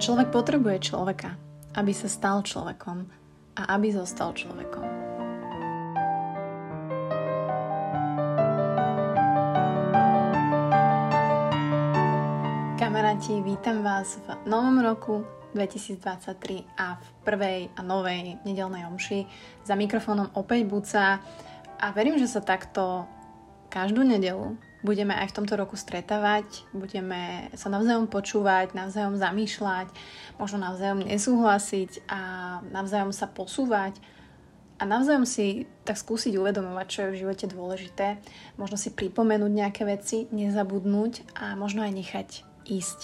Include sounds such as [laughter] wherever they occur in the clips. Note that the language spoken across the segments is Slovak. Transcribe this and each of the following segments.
Človek potrebuje človeka, aby sa stal človekom a aby zostal človekom. Kamaráti, vítam vás v novom roku 2023 a v prvej a novej nedelnej omši. Za mikrofónom opäť Buca a verím, že sa takto každú nedelu budeme aj v tomto roku stretávať, budeme sa navzájom počúvať, navzájom zamýšľať, možno navzájom nesúhlasiť a navzájom sa posúvať a navzájom si tak skúsiť uvedomovať, čo je v živote dôležité, možno si pripomenúť nejaké veci, nezabudnúť a možno aj nechať ísť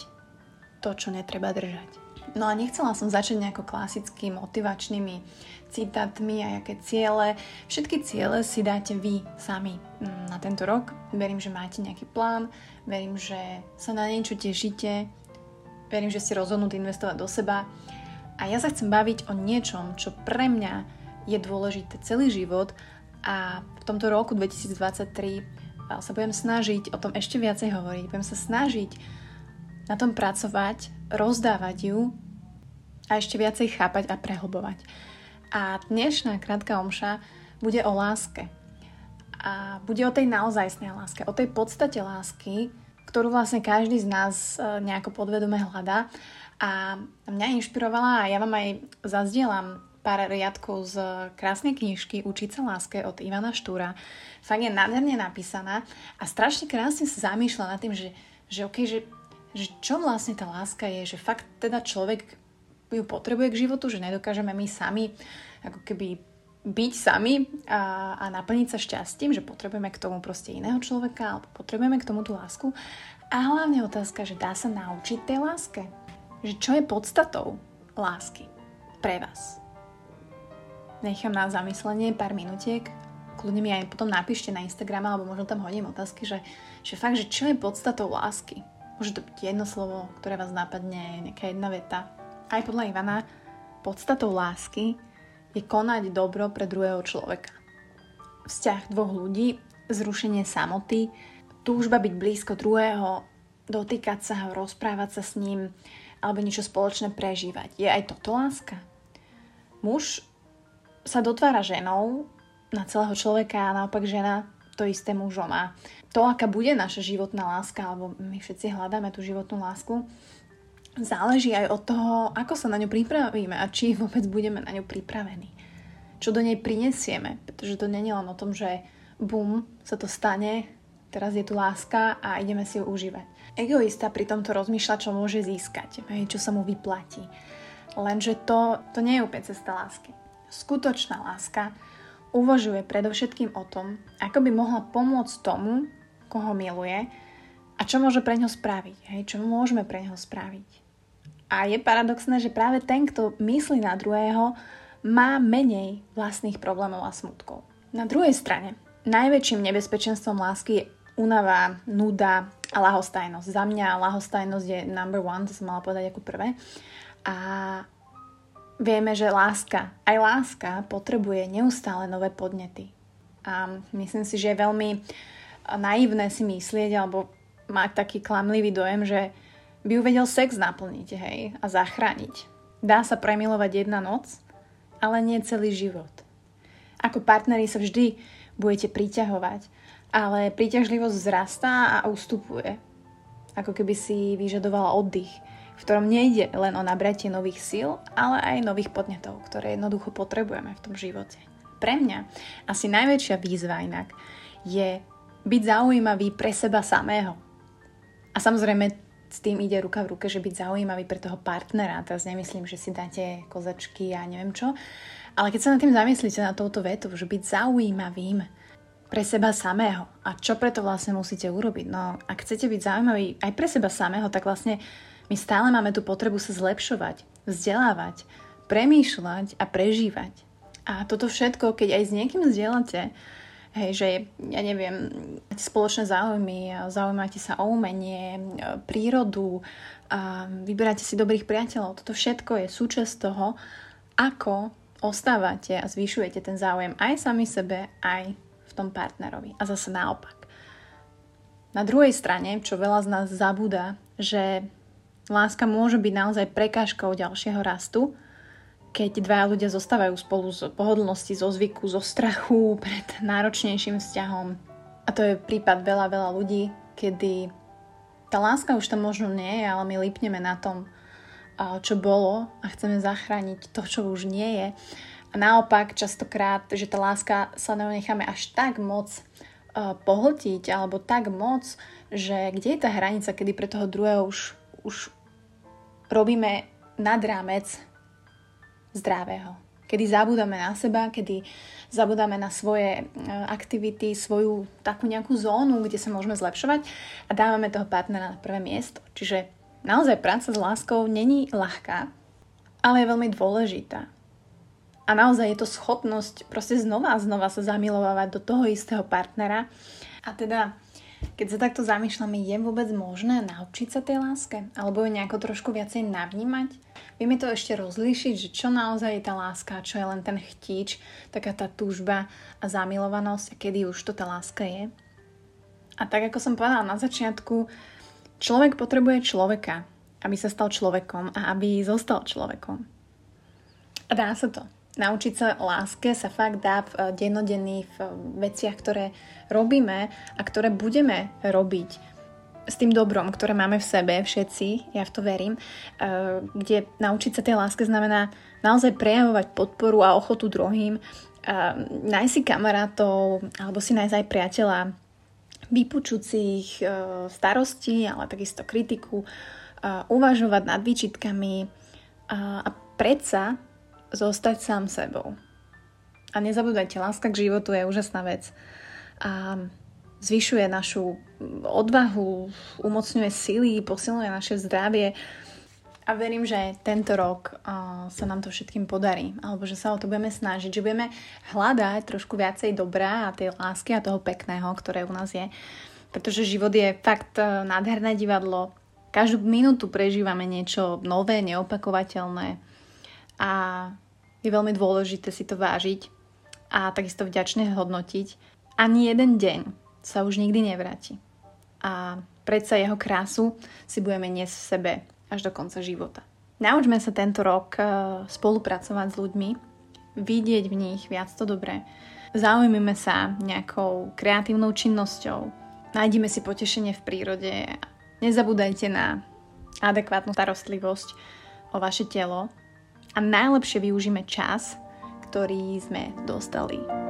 to, čo netreba držať. No a nechcela som začať nejako klasicky motivačnými citátmi a aké ciele. Všetky ciele si dáte vy sami mm, na tento rok. Verím, že máte nejaký plán, verím, že sa na niečo tešíte, verím, že ste rozhodnutí investovať do seba. A ja sa chcem baviť o niečom, čo pre mňa je dôležité celý život a v tomto roku 2023 sa budem snažiť o tom ešte viacej hovoriť. Budem sa snažiť na tom pracovať, rozdávať ju a ešte viacej chápať a prehlbovať. A dnešná krátka omša bude o láske. A bude o tej naozajstnej láske, o tej podstate lásky, ktorú vlastne každý z nás e, nejako podvedome hľadá. A mňa inšpirovala a ja vám aj zazdielam pár riadkov z krásnej knižky Učiť sa láske od Ivana Štúra. Fakt je nádherne napísaná a strašne krásne sa zamýšľa nad tým, že, že, okay, že že čo vlastne tá láska je, že fakt teda človek ju potrebuje k životu, že nedokážeme my sami ako keby byť sami a, a naplniť sa šťastím, že potrebujeme k tomu proste iného človeka alebo potrebujeme k tomu tú lásku. A hlavne otázka, že dá sa naučiť tej láske. Že čo je podstatou lásky pre vás. Nechám na zamyslenie pár minutiek. Kľudne mi aj potom napíšte na Instagram alebo možno tam hodím otázky, že, že fakt, že čo je podstatou lásky Môže to byť jedno slovo, ktoré vás napadne, nejaká jedna veta. Aj podľa Ivana, podstatou lásky je konať dobro pre druhého človeka. Vzťah dvoch ľudí, zrušenie samoty, túžba byť blízko druhého, dotýkať sa ho, rozprávať sa s ním, alebo niečo spoločné prežívať. Je aj toto láska? Muž sa dotvára ženou na celého človeka a naopak žena to isté mužom. A to, aká bude naša životná láska, alebo my všetci hľadáme tú životnú lásku, záleží aj od toho, ako sa na ňu pripravíme a či [laughs] vôbec budeme na ňu pripravení. Čo do nej prinesieme, pretože to je len o tom, že bum, sa to stane, teraz je tu láska a ideme si ju užívať. Egoista pri tomto rozmýšľa, čo môže získať, čo sa mu vyplatí. Lenže to, to nie je úplne cesta lásky. Skutočná láska uvažuje predovšetkým o tom, ako by mohla pomôcť tomu, koho miluje a čo môže pre ňo spraviť. Hej, čo môžeme pre ňo spraviť. A je paradoxné, že práve ten, kto myslí na druhého, má menej vlastných problémov a smutkov. Na druhej strane, najväčším nebezpečenstvom lásky je únava, nuda a lahostajnosť. Za mňa lahostajnosť je number one, to som mala povedať ako prvé. A vieme, že láska, aj láska potrebuje neustále nové podnety. A myslím si, že je veľmi naivné si myslieť alebo mať taký klamlivý dojem, že by ju vedel sex naplniť hej, a zachrániť. Dá sa premilovať jedna noc, ale nie celý život. Ako partneri sa vždy budete priťahovať, ale príťažlivosť vzrastá a ustupuje. Ako keby si vyžadovala oddych v ktorom nejde len o nabratie nových síl, ale aj nových podnetov, ktoré jednoducho potrebujeme v tom živote. Pre mňa asi najväčšia výzva inak je byť zaujímavý pre seba samého. A samozrejme s tým ide ruka v ruke, že byť zaujímavý pre toho partnera. Teraz nemyslím, že si dáte kozačky a neviem čo. Ale keď sa nad tým zamyslíte na touto vetu, že byť zaujímavým pre seba samého. A čo preto vlastne musíte urobiť? No, ak chcete byť zaujímavý aj pre seba samého, tak vlastne my stále máme tú potrebu sa zlepšovať, vzdelávať, premýšľať a prežívať. A toto všetko, keď aj s niekým zdieľate, hej, že ja neviem, máte spoločné záujmy, zaujímate sa o umenie, prírodu, a vyberáte si dobrých priateľov, toto všetko je súčasť toho, ako ostávate a zvyšujete ten záujem aj sami sebe, aj v tom partnerovi. A zase naopak. Na druhej strane, čo veľa z nás zabúda, že Láska môže byť naozaj prekážkou ďalšieho rastu, keď dvaja ľudia zostávajú spolu z pohodlnosti, zo zvyku, zo strachu pred náročnejším vzťahom. A to je prípad veľa, veľa ľudí, kedy tá láska už tam možno nie je, ale my lípneme na tom, čo bolo a chceme zachrániť to, čo už nie je. A naopak častokrát, že tá láska sa necháme až tak moc pohltiť alebo tak moc, že kde je tá hranica, kedy pre toho druhého už, už robíme nad rámec zdravého. Kedy zabudáme na seba, kedy zabudáme na svoje e, aktivity, svoju takú nejakú zónu, kde sa môžeme zlepšovať a dávame toho partnera na prvé miesto. Čiže naozaj práca s láskou není ľahká, ale je veľmi dôležitá. A naozaj je to schopnosť proste znova a znova sa zamilovávať do toho istého partnera. A teda keď sa takto zamýšľame, je vôbec možné naučiť sa tej láske? Alebo ju nejako trošku viacej navnímať? Vieme to ešte rozlíšiť, že čo naozaj je tá láska, čo je len ten chtíč, taká tá túžba a zamilovanosť a kedy už to tá láska je? A tak ako som povedala na začiatku, človek potrebuje človeka, aby sa stal človekom a aby zostal človekom. A dá sa to. Naučiť sa láske sa fakt dá v eh, dennodenných veciach, ktoré robíme a ktoré budeme robiť s tým dobrom, ktoré máme v sebe, všetci, ja v to verím, eh, kde naučiť sa tej láske znamená naozaj prejavovať podporu a ochotu druhým, nájsť si kamarátov alebo si nájsť aj priateľa, vypočuť si ich eh, starosti, ale takisto kritiku, uvažovať nad výčitkami a predsa zostať sám sebou. A nezabúdajte, láska k životu je úžasná vec. A zvyšuje našu odvahu, umocňuje sily, posilňuje naše zdravie. A verím, že tento rok sa nám to všetkým podarí, alebo že sa o to budeme snažiť, že budeme hľadať trošku viacej dobrá a tej lásky a toho pekného, ktoré u nás je. Pretože život je fakt uh, nádherné divadlo. Každú minútu prežívame niečo nové, neopakovateľné a je veľmi dôležité si to vážiť a takisto vďačne hodnotiť. Ani jeden deň sa už nikdy nevráti. A predsa jeho krásu si budeme niesť v sebe až do konca života. Naučme sa tento rok e, spolupracovať s ľuďmi, vidieť v nich viac to dobré. Zaujímime sa nejakou kreatívnou činnosťou. Nájdime si potešenie v prírode. Nezabúdajte na adekvátnu starostlivosť o vaše telo a najlepšie využíme čas, ktorý sme dostali.